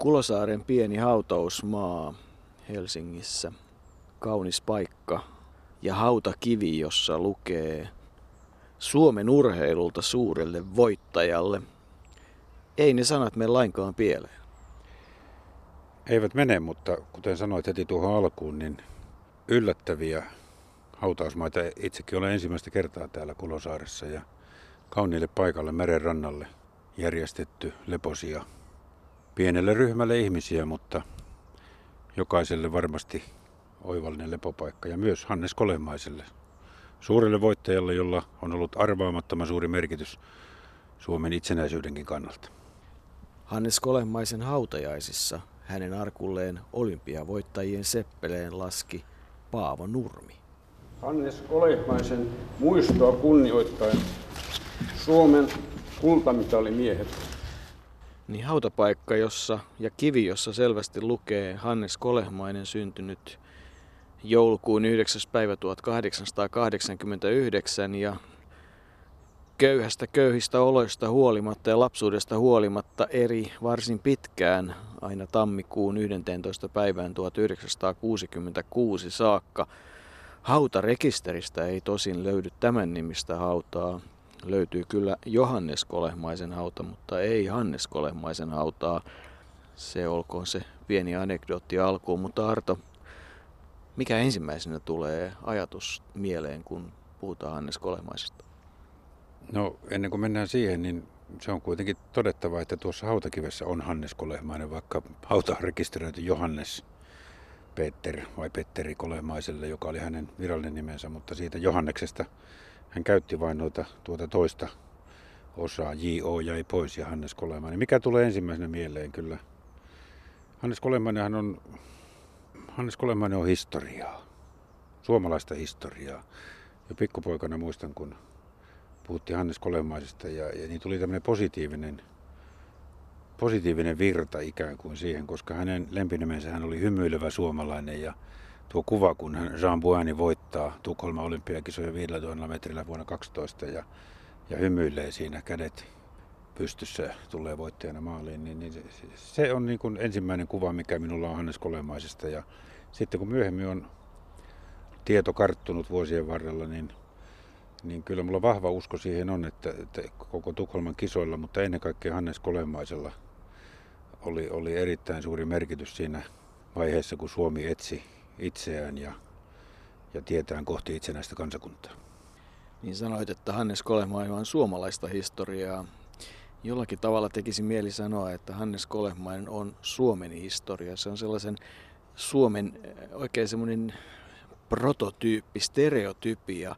Kulosaaren pieni hautausmaa Helsingissä. Kaunis paikka ja hautakivi, jossa lukee Suomen urheilulta suurelle voittajalle. Ei ne sanat mene lainkaan pieleen. Eivät mene, mutta kuten sanoit heti tuohon alkuun, niin yllättäviä hautausmaita. Itsekin olen ensimmäistä kertaa täällä Kulosaaressa ja kauniille paikalle meren rannalle järjestetty leposia pienelle ryhmälle ihmisiä, mutta jokaiselle varmasti oivallinen lepopaikka ja myös Hannes Kolemaiselle, suurelle voittajalle, jolla on ollut arvaamattoman suuri merkitys Suomen itsenäisyydenkin kannalta. Hannes Kolemaisen hautajaisissa hänen arkulleen olympiavoittajien seppeleen laski Paavo Nurmi. Hannes Kolehmaisen muistoa kunnioittain Suomen kultamitalimiehet. Niin hautapaikka jossa ja kivi, jossa selvästi lukee Hannes Kolehmainen syntynyt joulukuun 9. päivä 1889 ja köyhästä köyhistä oloista huolimatta ja lapsuudesta huolimatta eri varsin pitkään aina tammikuun 11. päivään 1966 saakka. Hautarekisteristä ei tosin löydy tämän nimistä hautaa. Löytyy kyllä Johannes Kolehmaisen hauta, mutta ei Hannes Kolehmaisen hautaa. Se olkoon se pieni anekdootti alkuun, mutta Arto, mikä ensimmäisenä tulee ajatus mieleen, kun puhutaan Hannes Kolehmaisesta? No ennen kuin mennään siihen, niin se on kuitenkin todettava, että tuossa hautakivessä on Hannes Kolehmainen, vaikka hauta on rekisteröity Johannes Peter vai Petteri Kolehmaiselle, joka oli hänen virallinen nimensä, mutta siitä Johanneksesta hän käytti vain noita, tuota toista osaa, J.O. jäi pois ja Hannes Kolehmainen. Mikä tulee ensimmäisenä mieleen kyllä? Hannes Kolehmainen on, Hannes Kolehmainen on historiaa, suomalaista historiaa. Jo pikkupoikana muistan, kun puhuttiin Hannes Kolemaisesta ja, ja niin tuli tämmöinen positiivinen, positiivinen virta ikään kuin siihen, koska hänen lempinimensä hän oli hymyilevä suomalainen ja tuo kuva, kun hän Jean Buani voittaa Tukholman olympiakisoja 5000 metrillä vuonna 12 ja, ja hymyilee siinä kädet pystyssä tulee voittajana maaliin, niin, niin se, se on niin kuin ensimmäinen kuva, mikä minulla on Hannes Kolemaisesta. Ja sitten kun myöhemmin on tieto karttunut vuosien varrella, niin niin kyllä mulla vahva usko siihen on, että, että koko Tukholman kisoilla, mutta ennen kaikkea Hannes Kolemaisella oli, oli erittäin suuri merkitys siinä vaiheessa, kun Suomi etsi itseään ja, ja tietään kohti itsenäistä kansakuntaa. Niin sanoit, että Hannes Kolehmainen on suomalaista historiaa. Jollakin tavalla tekisi mieli sanoa, että Hannes Kolehmainen on Suomen historia. Se on sellaisen Suomen oikein semmoinen prototyyppi, stereotypia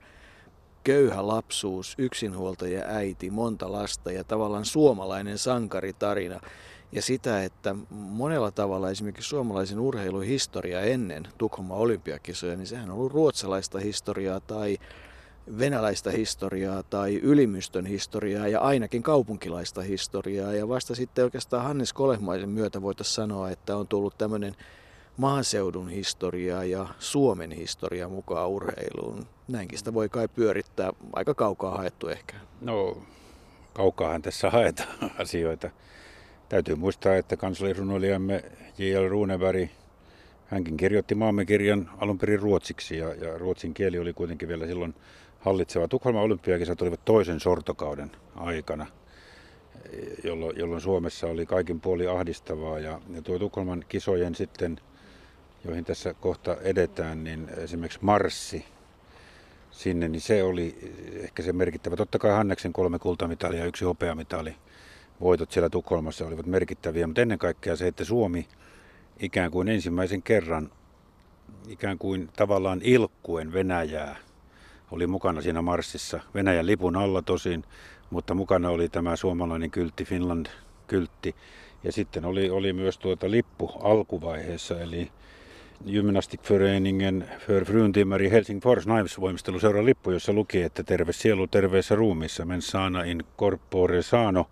köyhä lapsuus, yksinhuoltaja äiti, monta lasta ja tavallaan suomalainen sankaritarina. Ja sitä, että monella tavalla esimerkiksi suomalaisen urheilun historia ennen Tukholman olympiakisoja, niin sehän on ollut ruotsalaista historiaa tai venäläistä historiaa tai ylimystön historiaa ja ainakin kaupunkilaista historiaa. Ja vasta sitten oikeastaan Hannes Kolehmaisen myötä voitaisiin sanoa, että on tullut tämmöinen maaseudun historiaa ja Suomen historia mukaan urheiluun. Näinkin sitä voi kai pyörittää. Aika kaukaa haettu ehkä. No, kaukaahan tässä haetaan asioita. Täytyy muistaa, että kansallisrunoilijamme J.L. Runeberg, hänkin kirjoitti maamme kirjan alun perin ruotsiksi ja, ja ruotsin kieli oli kuitenkin vielä silloin hallitseva. Tukholman olympiakisat olivat toisen sortokauden aikana, jolloin, jolloin Suomessa oli kaikin puoli ahdistavaa ja, ja tuo Tukholman kisojen sitten – joihin tässä kohta edetään, niin esimerkiksi Marssi sinne, niin se oli ehkä se merkittävä. Totta kai Hanneksen kolme kultamitalia ja yksi hopeamitali voitot siellä Tukholmassa olivat merkittäviä, mutta ennen kaikkea se, että Suomi ikään kuin ensimmäisen kerran ikään kuin tavallaan ilkkuen Venäjää oli mukana siinä Marssissa. Venäjän lipun alla tosin, mutta mukana oli tämä suomalainen kyltti, Finland-kyltti. Ja sitten oli, oli myös tuota lippu alkuvaiheessa, eli Gymnastikföreningen för fruntimmer i Helsingfors naisvoimisteluseuran lippu, jossa luki, että terve sielu terveessä ruumissa, men sana in corpore sano.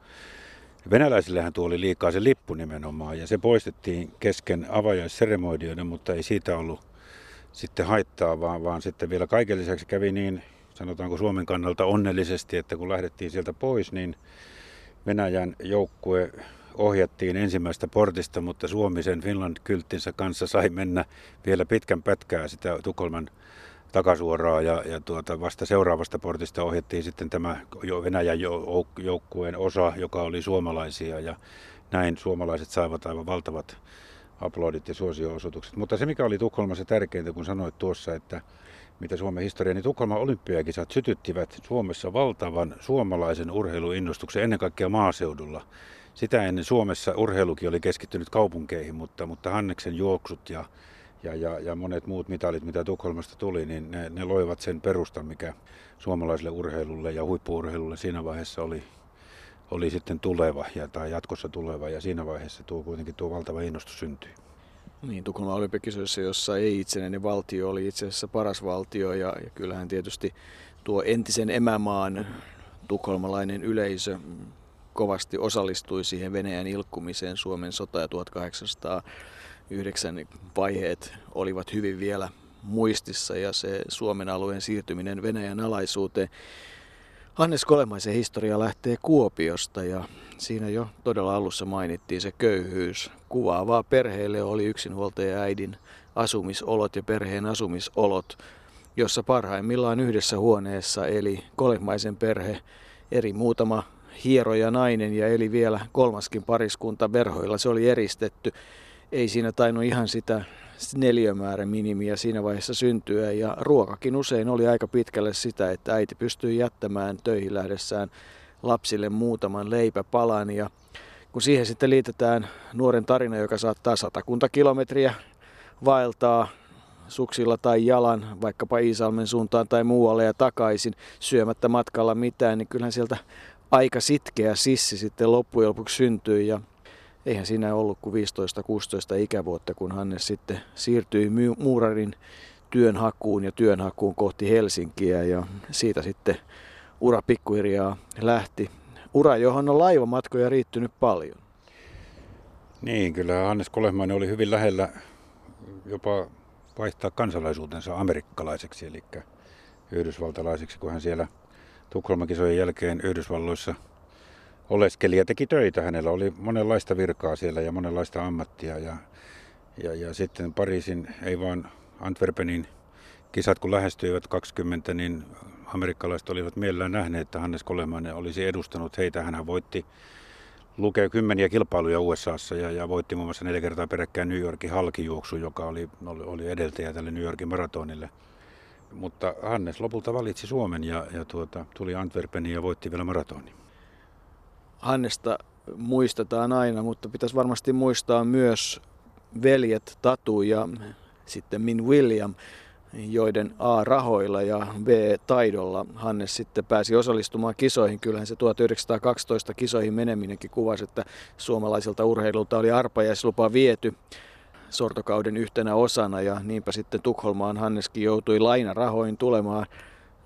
Venäläisillähän tuo oli liikaa se lippu nimenomaan ja se poistettiin kesken avajaisseremonioiden, mutta ei siitä ollut sitten haittaa, vaan, vaan sitten vielä kaiken lisäksi kävi niin, sanotaanko Suomen kannalta onnellisesti, että kun lähdettiin sieltä pois, niin Venäjän joukkue ohjattiin ensimmäistä portista, mutta Suomi sen Finland-kylttinsä kanssa sai mennä vielä pitkän pätkää sitä Tukholman takasuoraa ja, ja tuota, vasta seuraavasta portista ohjattiin sitten tämä Venäjän joukkueen osa, joka oli suomalaisia ja näin suomalaiset saivat aivan valtavat aplodit ja suosio-osoitukset. Mutta se mikä oli Tukholmassa tärkeintä, kun sanoit tuossa, että mitä Suomen historia, niin Tukholman olympiakisat sytyttivät Suomessa valtavan suomalaisen urheiluinnostuksen ennen kaikkea maaseudulla. Sitä ennen Suomessa urheilukin oli keskittynyt kaupunkeihin, mutta, mutta Hanneksen juoksut ja, ja, ja, ja monet muut mitalit, mitä Tukholmasta tuli, niin ne, ne loivat sen perustan, mikä suomalaiselle urheilulle ja huippuurheilulle siinä vaiheessa oli, oli sitten tuleva ja, tai jatkossa tuleva. Ja siinä vaiheessa tuo kuitenkin tuo valtava innostus syntyi. Niin, Tukholman olympiakisoissa, jossa ei itsenäinen valtio oli itse asiassa paras valtio ja, ja kyllähän tietysti tuo entisen emämaan tukholmalainen yleisö kovasti osallistui siihen Venäjän ilkkumiseen Suomen sota ja 1809 vaiheet olivat hyvin vielä muistissa ja se Suomen alueen siirtyminen Venäjän alaisuuteen. Hannes Kolemaisen historia lähtee Kuopiosta ja siinä jo todella alussa mainittiin se köyhyys. Kuvaavaa perheelle oli yksinhuoltaja äidin asumisolot ja perheen asumisolot, jossa parhaimmillaan yhdessä huoneessa eli Kolemaisen perhe eri muutama hieroja nainen ja eli vielä kolmaskin pariskunta verhoilla. Se oli eristetty. Ei siinä tainnut ihan sitä neliömäärä minimiä siinä vaiheessa syntyä ja ruokakin usein oli aika pitkälle sitä, että äiti pystyi jättämään töihin lähdessään lapsille muutaman leipäpalan ja kun siihen sitten liitetään nuoren tarina, joka saattaa satakunta kilometriä vaeltaa suksilla tai jalan vaikkapa Iisalmen suuntaan tai muualle ja takaisin syömättä matkalla mitään, niin kyllähän sieltä aika sitkeä sissi sitten loppujen lopuksi syntyi ja eihän siinä ollut kuin 15-16 ikävuotta, kun Hannes sitten siirtyi muurarin työnhakuun ja työnhakuun kohti Helsinkiä ja siitä sitten ura pikkuhiljaa lähti. Ura, johon on laivamatkoja riittynyt paljon. Niin, kyllä Hannes Kolehmainen oli hyvin lähellä jopa vaihtaa kansalaisuutensa amerikkalaiseksi, eli yhdysvaltalaiseksi, kun hän siellä Tukholmakisojen jälkeen Yhdysvalloissa – oleskeli ja teki töitä. Hänellä oli monenlaista virkaa siellä ja monenlaista ammattia. Ja, ja, ja sitten Pariisin, ei vaan Antwerpenin kisat kun lähestyivät 20, niin amerikkalaiset olivat mielellään nähneet, että Hannes Kolemainen olisi edustanut heitä. Hän voitti lukee kymmeniä kilpailuja USAssa ja, ja voitti muun muassa neljä kertaa peräkkäin New Yorkin halkijuoksu, joka oli, oli, oli edeltäjä tälle New Yorkin maratonille. Mutta Hannes lopulta valitsi Suomen ja, ja tuota, tuli Antwerpeniin ja voitti vielä maratonin. Hannesta muistetaan aina, mutta pitäisi varmasti muistaa myös veljet Tatu ja sitten Min William, joiden A rahoilla ja B taidolla Hannes sitten pääsi osallistumaan kisoihin. Kyllähän se 1912 kisoihin meneminenkin kuvasi, että suomalaisilta urheilulta oli arpajaislupa viety sortokauden yhtenä osana ja niinpä sitten Tukholmaan Hanneskin joutui lainarahoin tulemaan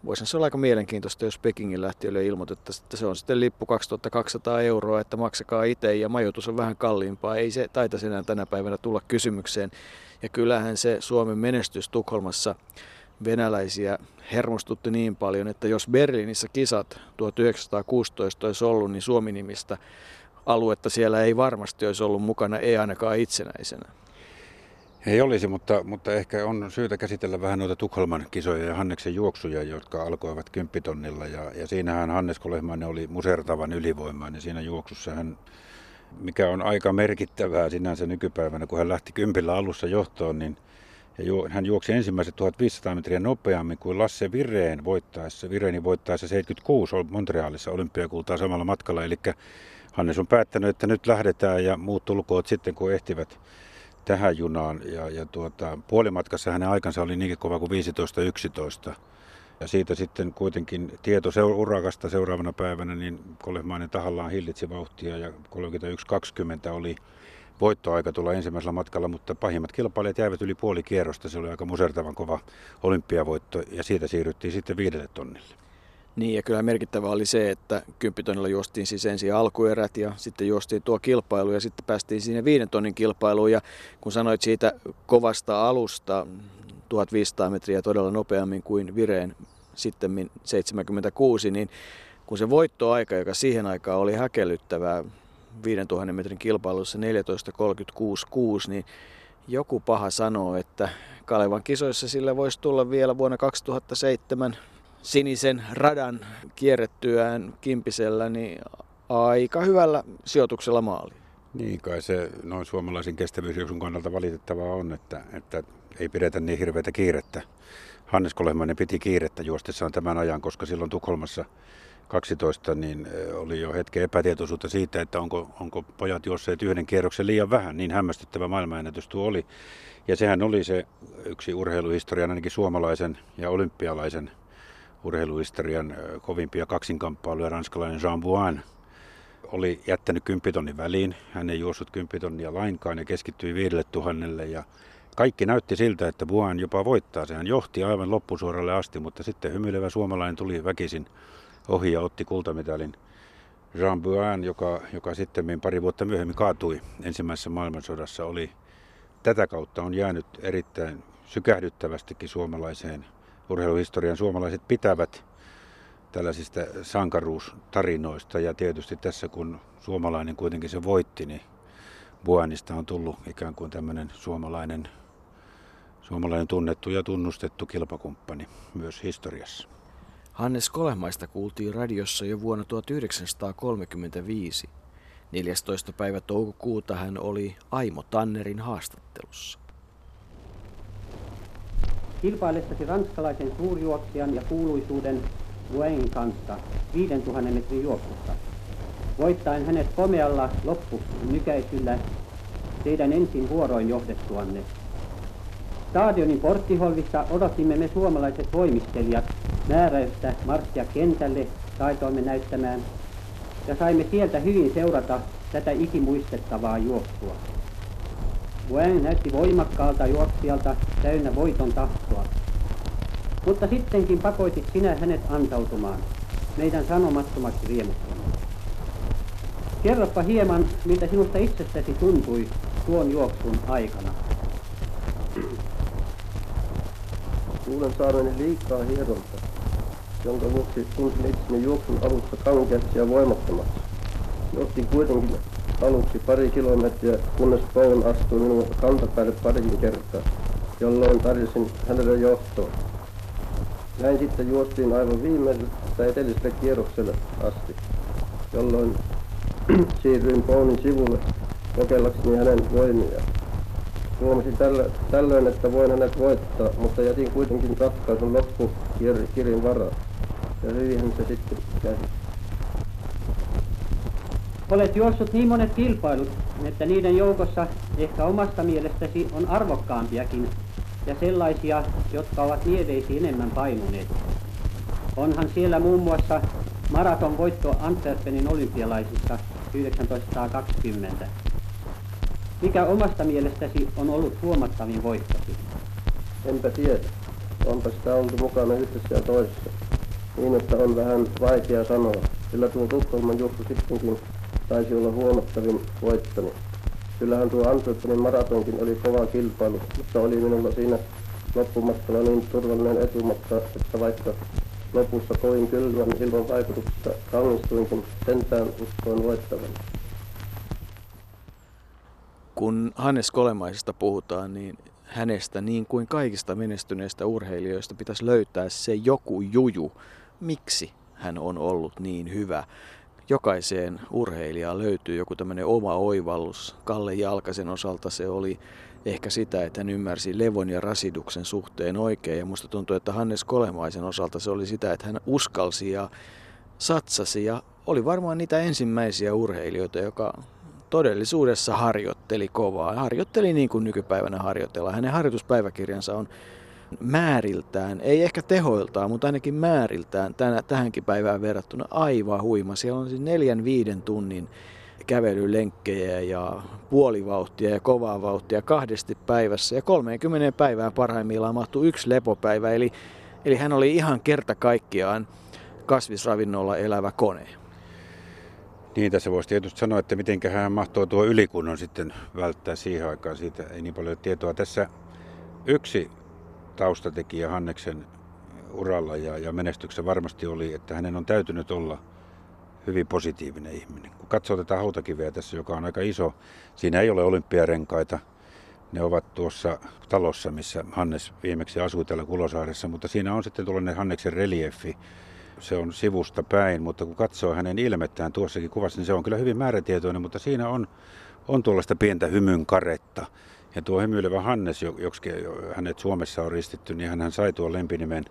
voisin se olla aika mielenkiintoista, jos Pekingin lähtiölle ilmoitettaisiin, että se on sitten lippu 2200 euroa, että maksakaa itse ja majoitus on vähän kalliimpaa. Ei se taitaisi enää tänä päivänä tulla kysymykseen. Ja kyllähän se Suomen menestys Tukholmassa venäläisiä hermostutti niin paljon, että jos Berliinissä kisat 1916 olisi ollut, niin Suomi-nimistä aluetta siellä ei varmasti olisi ollut mukana, ei ainakaan itsenäisenä. Ei olisi, mutta, mutta ehkä on syytä käsitellä vähän noita Tukholman kisoja ja Hanneksen juoksuja, jotka alkoivat kymppitonnilla. Ja, ja siinähän Hannes Kolehmainen oli musertavan ylivoimainen siinä juoksussa. Hän, mikä on aika merkittävää sinänsä nykypäivänä, kun hän lähti kympillä alussa johtoon, niin hän juoksi ensimmäiset 1500 metriä nopeammin kuin Lasse Vireen voittaessa, Vireeni voittaessa 76 Montrealissa olympiakultaa samalla matkalla. Eli Hannes on päättänyt, että nyt lähdetään ja muut tulkoot sitten, kun ehtivät tähän junaan. Ja, ja tuota, puolimatkassa hänen aikansa oli niinkin kova kuin 15-11. Ja siitä sitten kuitenkin tieto seur- urakasta seuraavana päivänä, niin Kolehmainen tahallaan hillitsi vauhtia ja 31-20 oli voittoaika tulla ensimmäisellä matkalla, mutta pahimmat kilpailijat jäivät yli puoli kierrosta. Se oli aika musertavan kova olympiavoitto ja siitä siirryttiin sitten viidelle tonnille. Niin ja kyllä merkittävä oli se, että kymppitonnilla juostiin siis ensin alkuerät ja sitten juostiin tuo kilpailu ja sitten päästiin sinne viiden tonnin kilpailuun. Ja kun sanoit siitä kovasta alusta 1500 metriä todella nopeammin kuin Vireen sitten 76, niin kun se voittoaika, joka siihen aikaan oli häkellyttävää, 5000 metrin kilpailussa 14.36.6, niin joku paha sanoo, että Kalevan kisoissa sillä voisi tulla vielä vuonna 2007 sinisen radan kierrettyään Kimpisellä niin aika hyvällä sijoituksella maaliin. Niin kai se noin suomalaisen kestävyysjuoksun kannalta valitettavaa on, että, että ei pidetä niin hirveätä kiirettä. Hannes Kolehmainen piti kiirettä juostessaan tämän ajan, koska silloin Tukholmassa 12 niin oli jo hetken epätietoisuutta siitä, että onko, onko pojat juosseet yhden kierroksen liian vähän. Niin hämmästyttävä maailmanennätys tuo oli. Ja sehän oli se yksi urheiluhistorian, ainakin suomalaisen ja olympialaisen urheiluhistorian kovimpia kaksinkamppailuja, ranskalainen Jean Bouin oli jättänyt kymppitonnin väliin. Hän ei juossut kymppitonnia lainkaan ja keskittyi viidelle tuhannelle ja kaikki näytti siltä, että Buan jopa voittaa. Sehän johti aivan loppusuoralle asti, mutta sitten hymyilevä suomalainen tuli väkisin ohi ja otti kultamitalin. Jean Buan, joka, joka sitten pari vuotta myöhemmin kaatui ensimmäisessä maailmansodassa, oli tätä kautta on jäänyt erittäin sykähdyttävästikin suomalaiseen urheiluhistorian. Suomalaiset pitävät tällaisista sankaruustarinoista ja tietysti tässä kun suomalainen kuitenkin se voitti, niin Buanista on tullut ikään kuin tämmöinen suomalainen, suomalainen tunnettu ja tunnustettu kilpakumppani myös historiassa. Hannes Kolehmaista kuultiin radiossa jo vuonna 1935. 14. päivä toukokuuta hän oli Aimo Tannerin haastattelussa. Kilpaillessasi ranskalaisen suurjuoksijan ja kuuluisuuden Luen kanssa 5000 metrin juoksussa. Voittaen hänet komealla nykäisyllä teidän ensin vuoroin johdettuanne. Stadionin porttiholvissa odottimme me suomalaiset voimistelijat määräystä marssia kentälle taitoimme näyttämään ja saimme sieltä hyvin seurata tätä ikimuistettavaa juoksua. Buen näytti voimakkaalta juoksijalta täynnä voiton tahtoa. Mutta sittenkin pakoitit sinä hänet antautumaan meidän sanomattomaksi riemuttamaan. Kerropa hieman, miltä sinusta itsestäsi tuntui tuon juoksun aikana. Luulen saaneen liikaa hieronta, jonka vuoksi tunsin itseni juoksun alussa kankeaksi ja voimattomaksi. Johtin kuitenkin aluksi pari kilometriä, kunnes Paul astui minun kantapäälle parikin kertaa, jolloin tarjosin hänelle johtoon. Näin sitten juostiin aivan viimeiselle edelliselle kierrokselle asti, jolloin siirryin Paunin sivulle kokeillakseni hänen voimiaan. Huomasin tällöin, että voin hänet voittaa, mutta jätin kuitenkin ratkaisun loppukirin varaan. Ja hyvinhän se sitten kävi. Olet juossut niin monet kilpailut, että niiden joukossa ehkä omasta mielestäsi on arvokkaampiakin ja sellaisia, jotka ovat mieleisi enemmän painuneet. Onhan siellä muun muassa maraton voitto Antwerpenin olympialaisissa 1920. Mikä omasta mielestäsi on ollut huomattavin voittosi? Enpä tiedä. Onpa sitä oltu mukana yhdessä ja toisessa. Niin, että on vähän vaikea sanoa, sillä tuo Tukholman juoksu sittenkin taisi olla huomattavin voittoni. Kyllähän tuo Antwerpenin maratonkin oli kova kilpailu, mutta oli minulla siinä loppumatkalla niin turvallinen etumatka, että vaikka lopussa kovin kylmän ilman vaikutuksesta kangistuinkin, sentään uskoin voittavan. Kun Hannes Kolemaisesta puhutaan, niin hänestä niin kuin kaikista menestyneistä urheilijoista pitäisi löytää se joku juju, miksi hän on ollut niin hyvä jokaiseen urheilijaan löytyy joku tämmöinen oma oivallus. Kalle Jalkasen osalta se oli ehkä sitä, että hän ymmärsi levon ja rasiduksen suhteen oikein. Ja musta tuntuu, että Hannes Kolemaisen osalta se oli sitä, että hän uskalsi ja satsasi ja oli varmaan niitä ensimmäisiä urheilijoita, joka todellisuudessa harjoitteli kovaa. Harjoitteli niin kuin nykypäivänä harjoitellaan. Hänen harjoituspäiväkirjansa on määriltään, ei ehkä tehoiltaan, mutta ainakin määriltään tänä, tähänkin päivään verrattuna aivan huima. Siellä on siis neljän viiden tunnin kävelylenkkejä ja puolivauhtia ja kovaa vauhtia kahdesti päivässä. Ja 30 päivään parhaimmillaan mahtuu yksi lepopäivä, eli, eli hän oli ihan kerta kaikkiaan kasvisravinnolla elävä kone. Niin, tässä voisi tietysti sanoa, että miten hän mahtoo tuo ylikunnon sitten välttää siihen aikaan. Siitä ei niin paljon tietoa. Tässä yksi taustatekijä Hanneksen uralla ja, ja menestyksessä varmasti oli, että hänen on täytynyt olla hyvin positiivinen ihminen. Kun katsoo tätä hautakiveä tässä, joka on aika iso, siinä ei ole olympiarenkaita. Ne ovat tuossa talossa, missä Hannes viimeksi asui täällä Kulosaaressa, mutta siinä on sitten tuollainen Hanneksen reliefi. Se on sivusta päin, mutta kun katsoo hänen ilmettään tuossakin kuvassa, niin se on kyllä hyvin määrätietoinen, mutta siinä on, on tuollaista pientä hymyn karetta. Ja tuo hymyilevä Hannes, joksi hänet Suomessa on ristitty, niin hän sai tuon lempinimen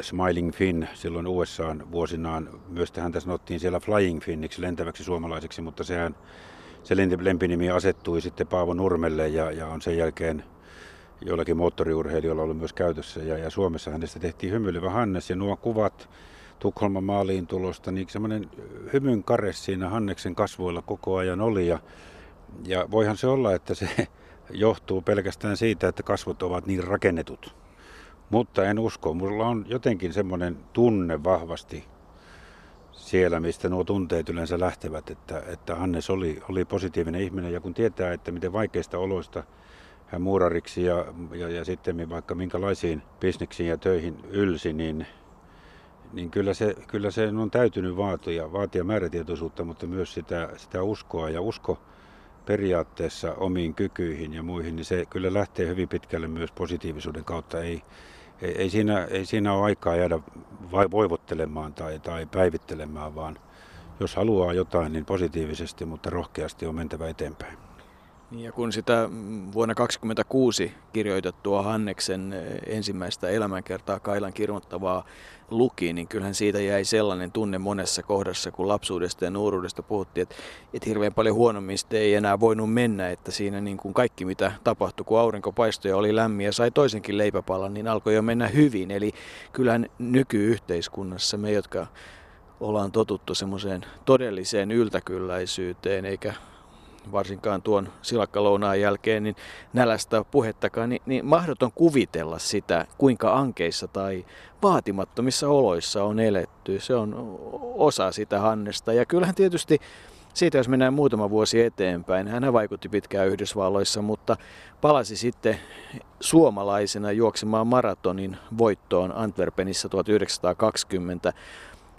Smiling Finn silloin USA vuosinaan. Myös häntä sanottiin siellä Flying Finniksi, lentäväksi suomalaiseksi, mutta sehän, se lempinimi asettui sitten Paavo Nurmelle ja, ja on sen jälkeen joillakin moottoriurheilijoilla ollut myös käytössä. Ja, ja Suomessa hänestä tehtiin hymyilevä Hannes ja nuo kuvat Tukholman maaliin tulosta, niin semmoinen hymyn kare siinä Hanneksen kasvoilla koko ajan oli. Ja, ja voihan se olla, että se johtuu pelkästään siitä, että kasvot ovat niin rakennetut mutta en usko. Mulla on jotenkin semmoinen tunne vahvasti siellä, mistä nuo tunteet yleensä lähtevät, että, että Hannes oli, oli positiivinen ihminen. Ja kun tietää, että miten vaikeista oloista hän muurariksi ja, ja, ja sitten vaikka minkälaisiin bisneksiin ja töihin ylsi, niin, niin kyllä, se, kyllä se on täytynyt vaatia, vaatia määrätietoisuutta, mutta myös sitä, sitä uskoa. Ja usko periaatteessa omiin kykyihin ja muihin, niin se kyllä lähtee hyvin pitkälle myös positiivisuuden kautta. Ei, ei, ei, siinä, ei siinä ole aikaa jäädä vai, voivottelemaan tai, tai päivittelemään, vaan jos haluaa jotain, niin positiivisesti, mutta rohkeasti on mentävä eteenpäin. Ja kun sitä vuonna 1926 kirjoitettua Hanneksen eh, ensimmäistä elämänkertaa Kailan kirjoittavaa luki, niin kyllähän siitä jäi sellainen tunne monessa kohdassa, kun lapsuudesta ja nuoruudesta puhuttiin, että, että hirveän paljon huonommista ei enää voinut mennä, että siinä niin kuin kaikki mitä tapahtui, kun aurinko paistoi ja oli lämmin ja sai toisenkin leipäpalan, niin alkoi jo mennä hyvin. Eli kyllähän nykyyhteiskunnassa me, jotka ollaan totuttu semmoiseen todelliseen yltäkylläisyyteen, eikä varsinkaan tuon silakkalounaan jälkeen, niin nälästä puhettakaan, niin, niin mahdoton kuvitella sitä, kuinka ankeissa tai vaatimattomissa oloissa on eletty. Se on osa sitä Hannesta. Ja kyllähän tietysti siitä, jos mennään muutama vuosi eteenpäin, hän vaikutti pitkään Yhdysvalloissa, mutta palasi sitten suomalaisena juoksemaan maratonin voittoon Antwerpenissa 1920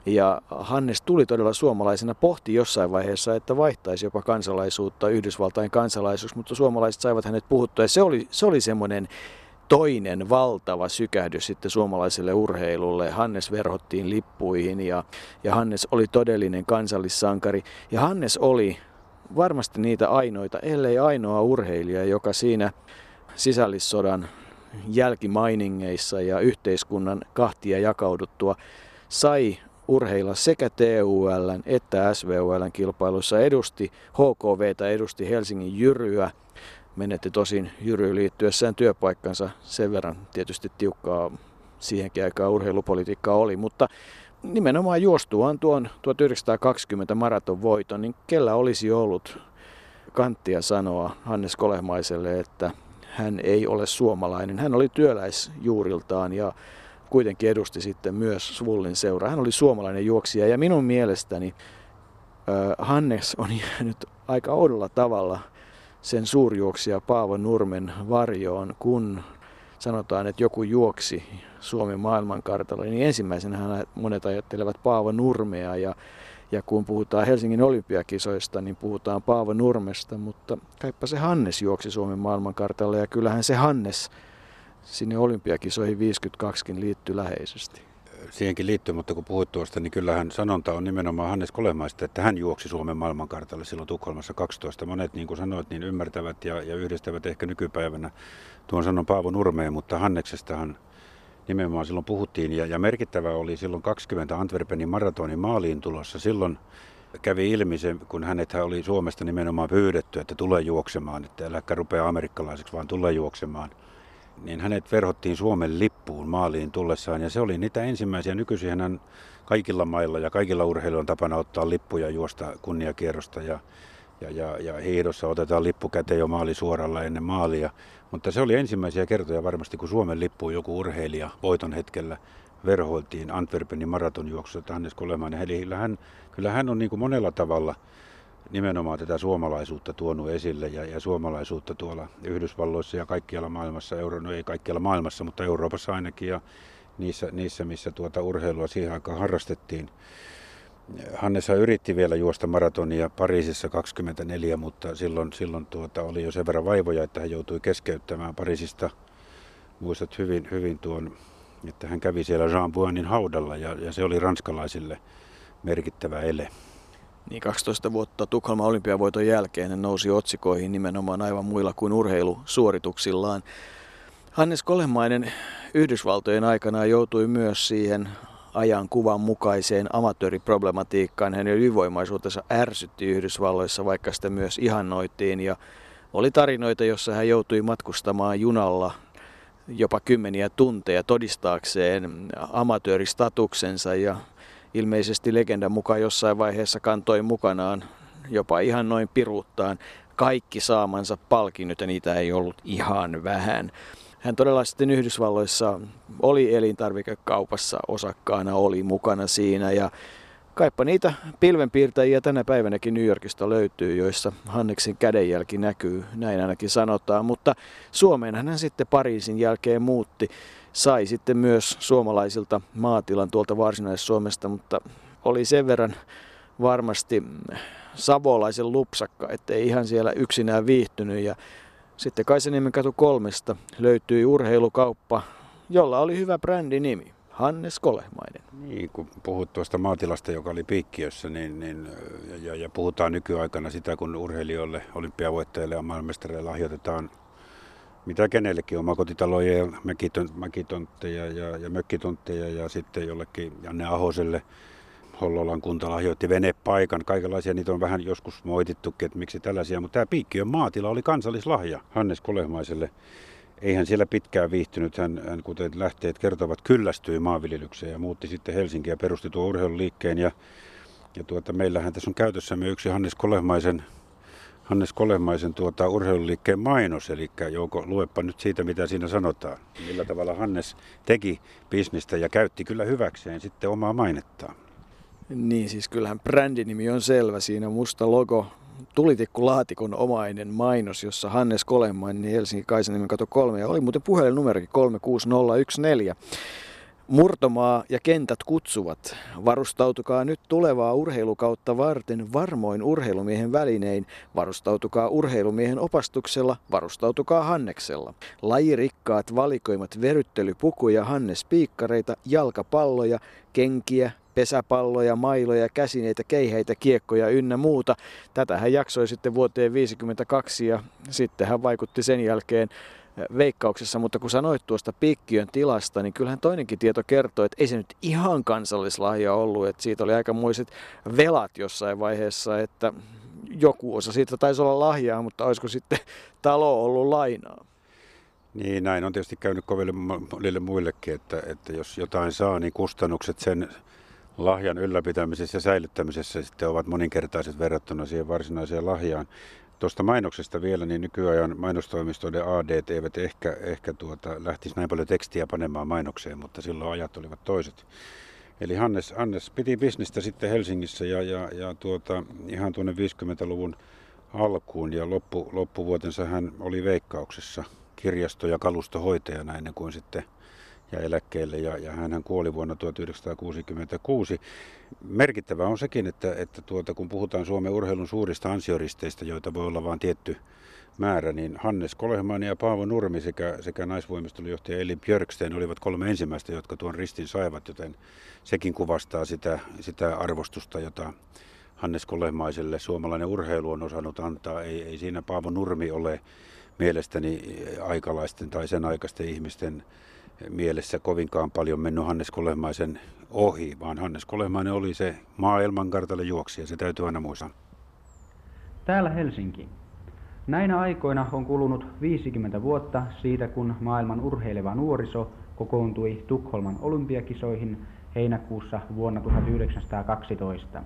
ja Hannes tuli todella suomalaisena, pohti jossain vaiheessa, että vaihtaisi jopa kansalaisuutta Yhdysvaltain kansalaisuus, mutta suomalaiset saivat hänet puhuttua. Ja se oli, se oli semmoinen toinen valtava sykähdys sitten suomalaiselle urheilulle. Hannes verhottiin lippuihin ja, ja Hannes oli todellinen kansallissankari. Ja Hannes oli varmasti niitä ainoita, ellei ainoa urheilija, joka siinä sisällissodan jälkimainingeissa ja yhteiskunnan kahtia jakauduttua sai urheilla sekä TUL että SVUL kilpailussa edusti HKVtä, edusti Helsingin Jyryä. Menetti tosin Jyryyn liittyessään työpaikkansa sen verran tietysti tiukkaa siihenkin aikaan urheilupolitiikkaa oli, mutta nimenomaan juostuaan tuon 1920 maraton voiton, niin kellä olisi ollut kanttia sanoa Hannes Kolehmaiselle, että hän ei ole suomalainen. Hän oli työläisjuuriltaan ja kuitenkin edusti sitten myös Svullin seuraa. Hän oli suomalainen juoksija ja minun mielestäni Hannes on jäänyt aika oudolla tavalla sen suurjuoksija Paavo Nurmen varjoon, kun sanotaan, että joku juoksi Suomen maailmankartalla, niin ensimmäisenä monet ajattelevat Paavo Nurmea ja, ja kun puhutaan Helsingin olympiakisoista, niin puhutaan Paavo Nurmesta, mutta kaipa se Hannes juoksi Suomen maailmankartalla ja kyllähän se Hannes sinne olympiakisoihin 52kin liittyy läheisesti. Siihenkin liittyy, mutta kun puhuit tuosta, niin kyllähän sanonta on nimenomaan Hannes Kolemaista, että hän juoksi Suomen maailmankartalle silloin Tukholmassa 12. Monet, niin kuin sanoit, niin ymmärtävät ja, ja yhdistävät ehkä nykypäivänä tuon sanon Paavo Nurmeen, mutta Hanneksestahan nimenomaan silloin puhuttiin. Ja, ja merkittävä oli silloin 20 Antwerpenin maratonin maaliin tulossa. Silloin kävi ilmi se, kun hänet oli Suomesta nimenomaan pyydetty, että tulee juoksemaan, että äläkä rupea amerikkalaiseksi, vaan tulee juoksemaan – niin hänet verhottiin Suomen lippuun maaliin tullessaan. Ja se oli niitä ensimmäisiä. Nykyisin hän kaikilla mailla ja kaikilla urheilijoilla tapana ottaa lippuja juosta kunniakierrosta. Ja, ja, ja, ja hiidossa otetaan lippu käteen jo maali suoralla ennen maalia. Mutta se oli ensimmäisiä kertoja varmasti, kun Suomen lippuun joku urheilija voiton hetkellä verhoiltiin Antwerpenin maratonjuoksussa Hannes Kolemainen. Eli hän, kyllä hän on niin kuin monella tavalla – nimenomaan tätä suomalaisuutta tuonut esille ja, ja suomalaisuutta tuolla Yhdysvalloissa ja kaikkialla maailmassa, euro, no ei kaikkialla maailmassa, mutta Euroopassa ainakin ja niissä, niissä missä tuota urheilua siihen aikaan harrastettiin. Hannes yritti vielä juosta maratonia Pariisissa 24, mutta silloin, silloin tuota, oli jo sen verran vaivoja, että hän joutui keskeyttämään Pariisista. Muistat hyvin, hyvin tuon, että hän kävi siellä Jean Buanin haudalla ja, ja se oli ranskalaisille merkittävä ele. Niin 12 vuotta Tukholman olympiavoiton jälkeen hän nousi otsikoihin nimenomaan aivan muilla kuin urheilusuorituksillaan. Hannes Kolemainen Yhdysvaltojen aikana joutui myös siihen ajan kuvan mukaiseen amatööriproblematiikkaan. Hänen ylivoimaisuutensa ärsytti Yhdysvalloissa, vaikka sitä myös ihannoitiin. Ja oli tarinoita, jossa hän joutui matkustamaan junalla jopa kymmeniä tunteja todistaakseen amatööristatuksensa ja ilmeisesti legendan mukaan jossain vaiheessa kantoi mukanaan jopa ihan noin piruuttaan kaikki saamansa palkinnot ja niitä ei ollut ihan vähän. Hän todella sitten Yhdysvalloissa oli elintarvikekaupassa osakkaana, oli mukana siinä ja Kaipa niitä pilvenpiirtäjiä tänä päivänäkin New Yorkista löytyy, joissa Hanneksen kädenjälki näkyy, näin ainakin sanotaan. Mutta Suomeen hän sitten Pariisin jälkeen muutti, sai sitten myös suomalaisilta maatilan tuolta Varsinais-Suomesta, mutta oli sen verran varmasti savolaisen lupsakka, ettei ihan siellä yksinään viihtynyt ja sitten Kaisaniemen katu kolmesta löytyi urheilukauppa, jolla oli hyvä brändinimi. Hannes Kolehmainen. Niin, kun puhut tuosta maatilasta, joka oli piikkiössä, niin, niin, ja, ja puhutaan nykyaikana sitä, kun urheilijoille, olympiavoittajille ja maailmestareille lahjoitetaan mitä kenellekin, omakotitaloja ja mäkitontteja ja, ja mökkitontteja ja sitten jollekin Janne Ahoselle Hollolan kunta lahjoitti venepaikan. Kaikenlaisia niitä on vähän joskus moitittukin, että miksi tällaisia, mutta tämä Piikkiön maatila oli kansallislahja Hannes Kolehmaiselle. Eihän siellä pitkään viihtynyt, hän, hän kuten lähteet kertovat, kyllästyi maanviljelykseen ja muutti sitten Helsinkiin ja perusti tuon urheiluliikkeen. Ja, ja tuota, meillähän tässä on käytössämme yksi Hannes Kolehmaisen Hannes Kolehmaisen tuota, urheiluliikkeen mainos, eli Jouko, luepa nyt siitä, mitä siinä sanotaan. Millä tavalla Hannes teki bisnistä ja käytti kyllä hyväkseen sitten omaa mainettaan. Niin, siis kyllähän brändinimi on selvä. Siinä musta logo, tulitikkulaatikon omainen mainos, jossa Hannes Kolemainen Helsingin Kaisaniemen kato kolme ja oli muuten puhelinnumerokin 36014. Murtomaa ja kentät kutsuvat. Varustautukaa nyt tulevaa urheilukautta varten varmoin urheilumiehen välinein. Varustautukaa urheilumiehen opastuksella, varustautukaa Hanneksella. Lajirikkaat valikoimat veryttelypukuja, Hannes-piikkareita, jalkapalloja, kenkiä, pesäpalloja, mailoja, käsineitä, keiheitä, kiekkoja ynnä muuta. Tätä hän jaksoi sitten vuoteen 1952 ja sitten hän vaikutti sen jälkeen veikkauksessa, mutta kun sanoit tuosta piikkiön tilasta, niin kyllähän toinenkin tieto kertoo, että ei se nyt ihan kansallislahja ollut, että siitä oli aikamoiset velat jossain vaiheessa, että joku osa siitä taisi olla lahjaa, mutta olisiko sitten talo ollut lainaa? Niin, näin on tietysti käynyt koville monille muillekin, että, että jos jotain saa, niin kustannukset sen lahjan ylläpitämisessä ja säilyttämisessä sitten ovat moninkertaiset verrattuna siihen varsinaiseen lahjaan. Tuosta mainoksesta vielä, niin nykyajan mainostoimistoiden AD eivät ehkä, ehkä tuota, lähtisi näin paljon tekstiä panemaan mainokseen, mutta silloin ajat olivat toiset. Eli Hannes, Hannes piti bisnistä sitten Helsingissä ja, ja, ja tuota, ihan tuonne 50-luvun alkuun ja loppu, loppuvuotensa hän oli veikkauksessa kirjasto- ja kalustohoitajana ennen kuin sitten ja eläkkeelle ja, ja hän kuoli vuonna 1966. Merkittävää on sekin, että, että tuota, kun puhutaan Suomen urheilun suurista ansioristeistä, joita voi olla vain tietty määrä, niin Hannes Kolehmainen ja Paavo Nurmi sekä, sekä naisvoimistelujohtaja Eli Björksten olivat kolme ensimmäistä, jotka tuon ristin saivat, joten sekin kuvastaa sitä, sitä arvostusta, jota Hannes Kolehmaiselle suomalainen urheilu on osannut antaa. Ei, ei siinä Paavo Nurmi ole mielestäni aikalaisten tai sen aikaisten ihmisten mielessä kovinkaan paljon mennyt Hannes Kolehmaisen ohi, vaan Hannes Kolehmainen oli se maailmankartalle juoksija, se täytyy aina muistaa. Täällä Helsinki. Näinä aikoina on kulunut 50 vuotta siitä, kun maailman urheileva nuoriso kokoontui Tukholman olympiakisoihin heinäkuussa vuonna 1912.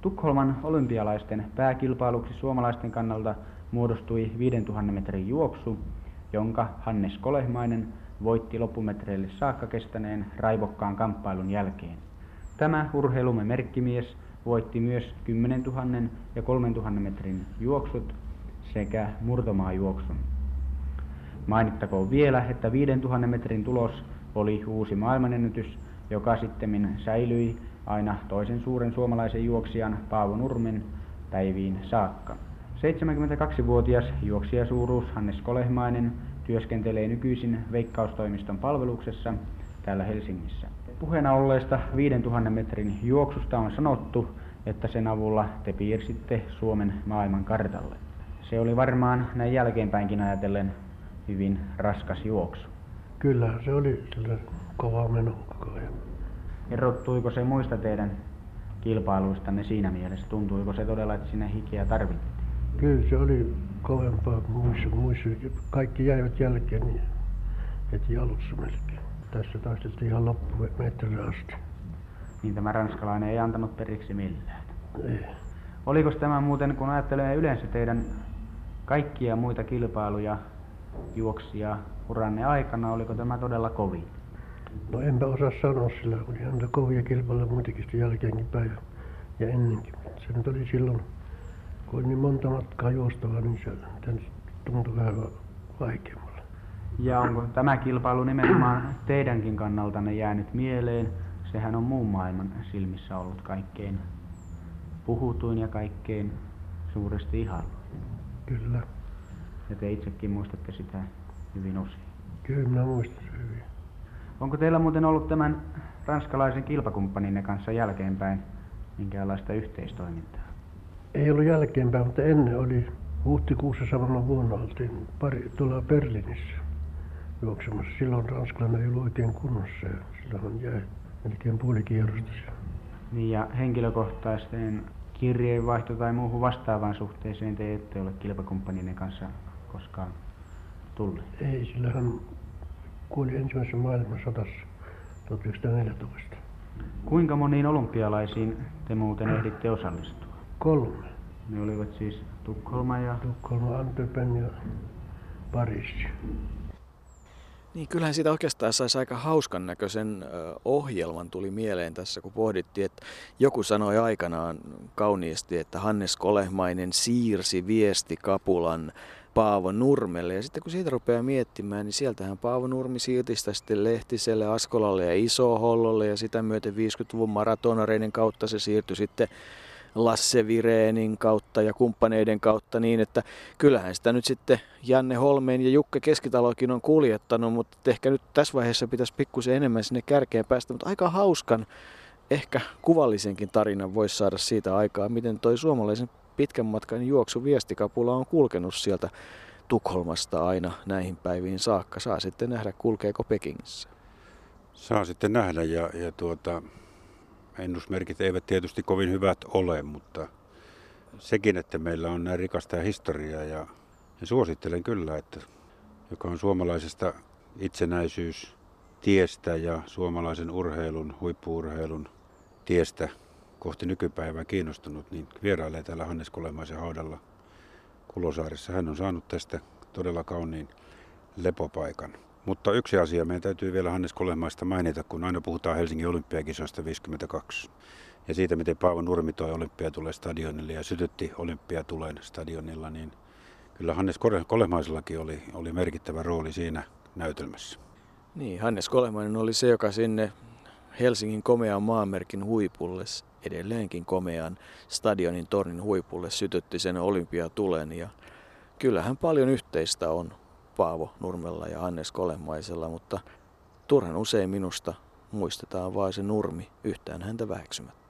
Tukholman olympialaisten pääkilpailuksi suomalaisten kannalta muodostui 5000 metrin juoksu, jonka Hannes Kolehmainen voitti loppumetreille saakka kestäneen raivokkaan kamppailun jälkeen. Tämä urheilumme merkkimies voitti myös 10 000 ja 3 000 metrin juoksut sekä murtomaajuoksun. Mainittakoon vielä, että 5000 metrin tulos oli uusi maailmanennätys, joka sitten säilyi aina toisen suuren suomalaisen juoksijan Paavo Nurmen päiviin saakka. 72-vuotias juoksijasuuruus Hannes Kolehmainen työskentelee nykyisin Veikkaustoimiston palveluksessa täällä Helsingissä. Puheena olleesta 5000 metrin juoksusta on sanottu, että sen avulla te piirsitte Suomen maailman kartalle. Se oli varmaan näin jälkeenpäinkin ajatellen hyvin raskas juoksu. Kyllä, se oli sillä kova meno koko ajan. Erottuiko se muista teidän kilpailuistanne siinä mielessä? Tuntuiko se todella, että sinne hikeä tarvittiin? Kyllä se oli kovempaa kuin muissa, muissa. Kaikki jäivät jälkeen niin heti alussa melkein. Tässä taisteltiin ihan loppumetrille asti. Niin tämä ranskalainen ei antanut periksi millään. Ei. Oliko tämä muuten, kun ajattelee yleensä teidän kaikkia muita kilpailuja, juoksia uranne aikana, oliko tämä todella kovin? No enpä osaa sanoa sillä, oli häntä kovia kilpailuja sitten jälkeenkin päivä ja ennenkin. Se nyt oli silloin, kun oli niin monta matkaa juostava, niin se tuntui vähän vaikeammalle. Ja onko tämä kilpailu nimenomaan teidänkin kannaltanne jäänyt mieleen? Sehän on muun maailman silmissä ollut kaikkein puhutuin ja kaikkein suuresti ihailu. Kyllä. Ja te itsekin muistatte sitä hyvin usein. Kyllä minä muistan sen hyvin. Onko teillä muuten ollut tämän ranskalaisen kilpakumppaninne kanssa jälkeenpäin minkäänlaista yhteistoimintaa? Ei ollut jälkeenpäin, mutta ennen oli huhtikuussa samana vuonna oltiin pari, tuolla Berliinissä juoksemassa. Silloin ranskalainen ei ollut oikein kunnossa ja silloin jäi melkein puoli kierrosta siellä. Niin ja henkilökohtaiseen kirjeenvaihto tai muuhun vastaavaan suhteeseen te ette ole kilpakumppaninne kanssa koskaan tulleet? Ei, sillä hän kuoli ensimmäisessä maailmansodassa 1914. Kuinka moniin olympialaisiin te muuten ehditte osallistua? Kolme. Ne olivat siis Tukholma ja... Tukholma, Antwerpen ja Pariisi. Niin kyllähän siitä oikeastaan saisi aika hauskan näköisen ohjelman tuli mieleen tässä, kun pohdittiin, että joku sanoi aikanaan kauniisti, että Hannes Kolehmainen siirsi viesti Kapulan Paavo Nurmelle. Ja sitten kun siitä rupeaa miettimään, niin sieltähän Paavo Nurmi siirti sitä sitten Lehtiselle, Askolalle ja Isohollolle ja sitä myöten 50-luvun maratonareiden kautta se siirtyi sitten Lasse Vireenin kautta ja kumppaneiden kautta niin, että kyllähän sitä nyt sitten Janne Holmeen ja Jukke Keskitalokin on kuljettanut, mutta ehkä nyt tässä vaiheessa pitäisi pikkusen enemmän sinne kärkeen päästä, mutta aika hauskan, ehkä kuvallisenkin tarinan voisi saada siitä aikaa, miten toi suomalaisen pitkän matkan juoksu viestikapula on kulkenut sieltä Tukholmasta aina näihin päiviin saakka. Saa sitten nähdä, kulkeeko Pekingissä. Saa sitten nähdä ja, ja tuota, ennusmerkit eivät tietysti kovin hyvät ole, mutta sekin, että meillä on näin rikasta historiaa ja, ja suosittelen kyllä, että joka on suomalaisesta itsenäisyys tiestä ja suomalaisen urheilun, huippuurheilun tiestä kohti nykypäivää kiinnostunut, niin vierailee täällä Hannes Kolemaisen haudalla Kulosaaressa. Hän on saanut tästä todella kauniin lepopaikan. Mutta yksi asia meidän täytyy vielä Hannes Kolemaista mainita, kun aina puhutaan Helsingin olympiakisoista 52. Ja siitä, miten Paavo Nurmi toi olympiatulen stadionille ja sytytti olympiatulen stadionilla, niin kyllä Hannes Kolemaisellakin oli, oli merkittävä rooli siinä näytelmässä. Niin, Hannes Kolemainen oli se, joka sinne Helsingin komean maanmerkin huipulle, edelleenkin komean stadionin tornin huipulle sytytti sen olympiatulen. Ja kyllähän paljon yhteistä on Paavo Nurmella ja Hannes Kolemaisella, mutta turhan usein minusta muistetaan vain se nurmi yhtään häntä väheksymättä.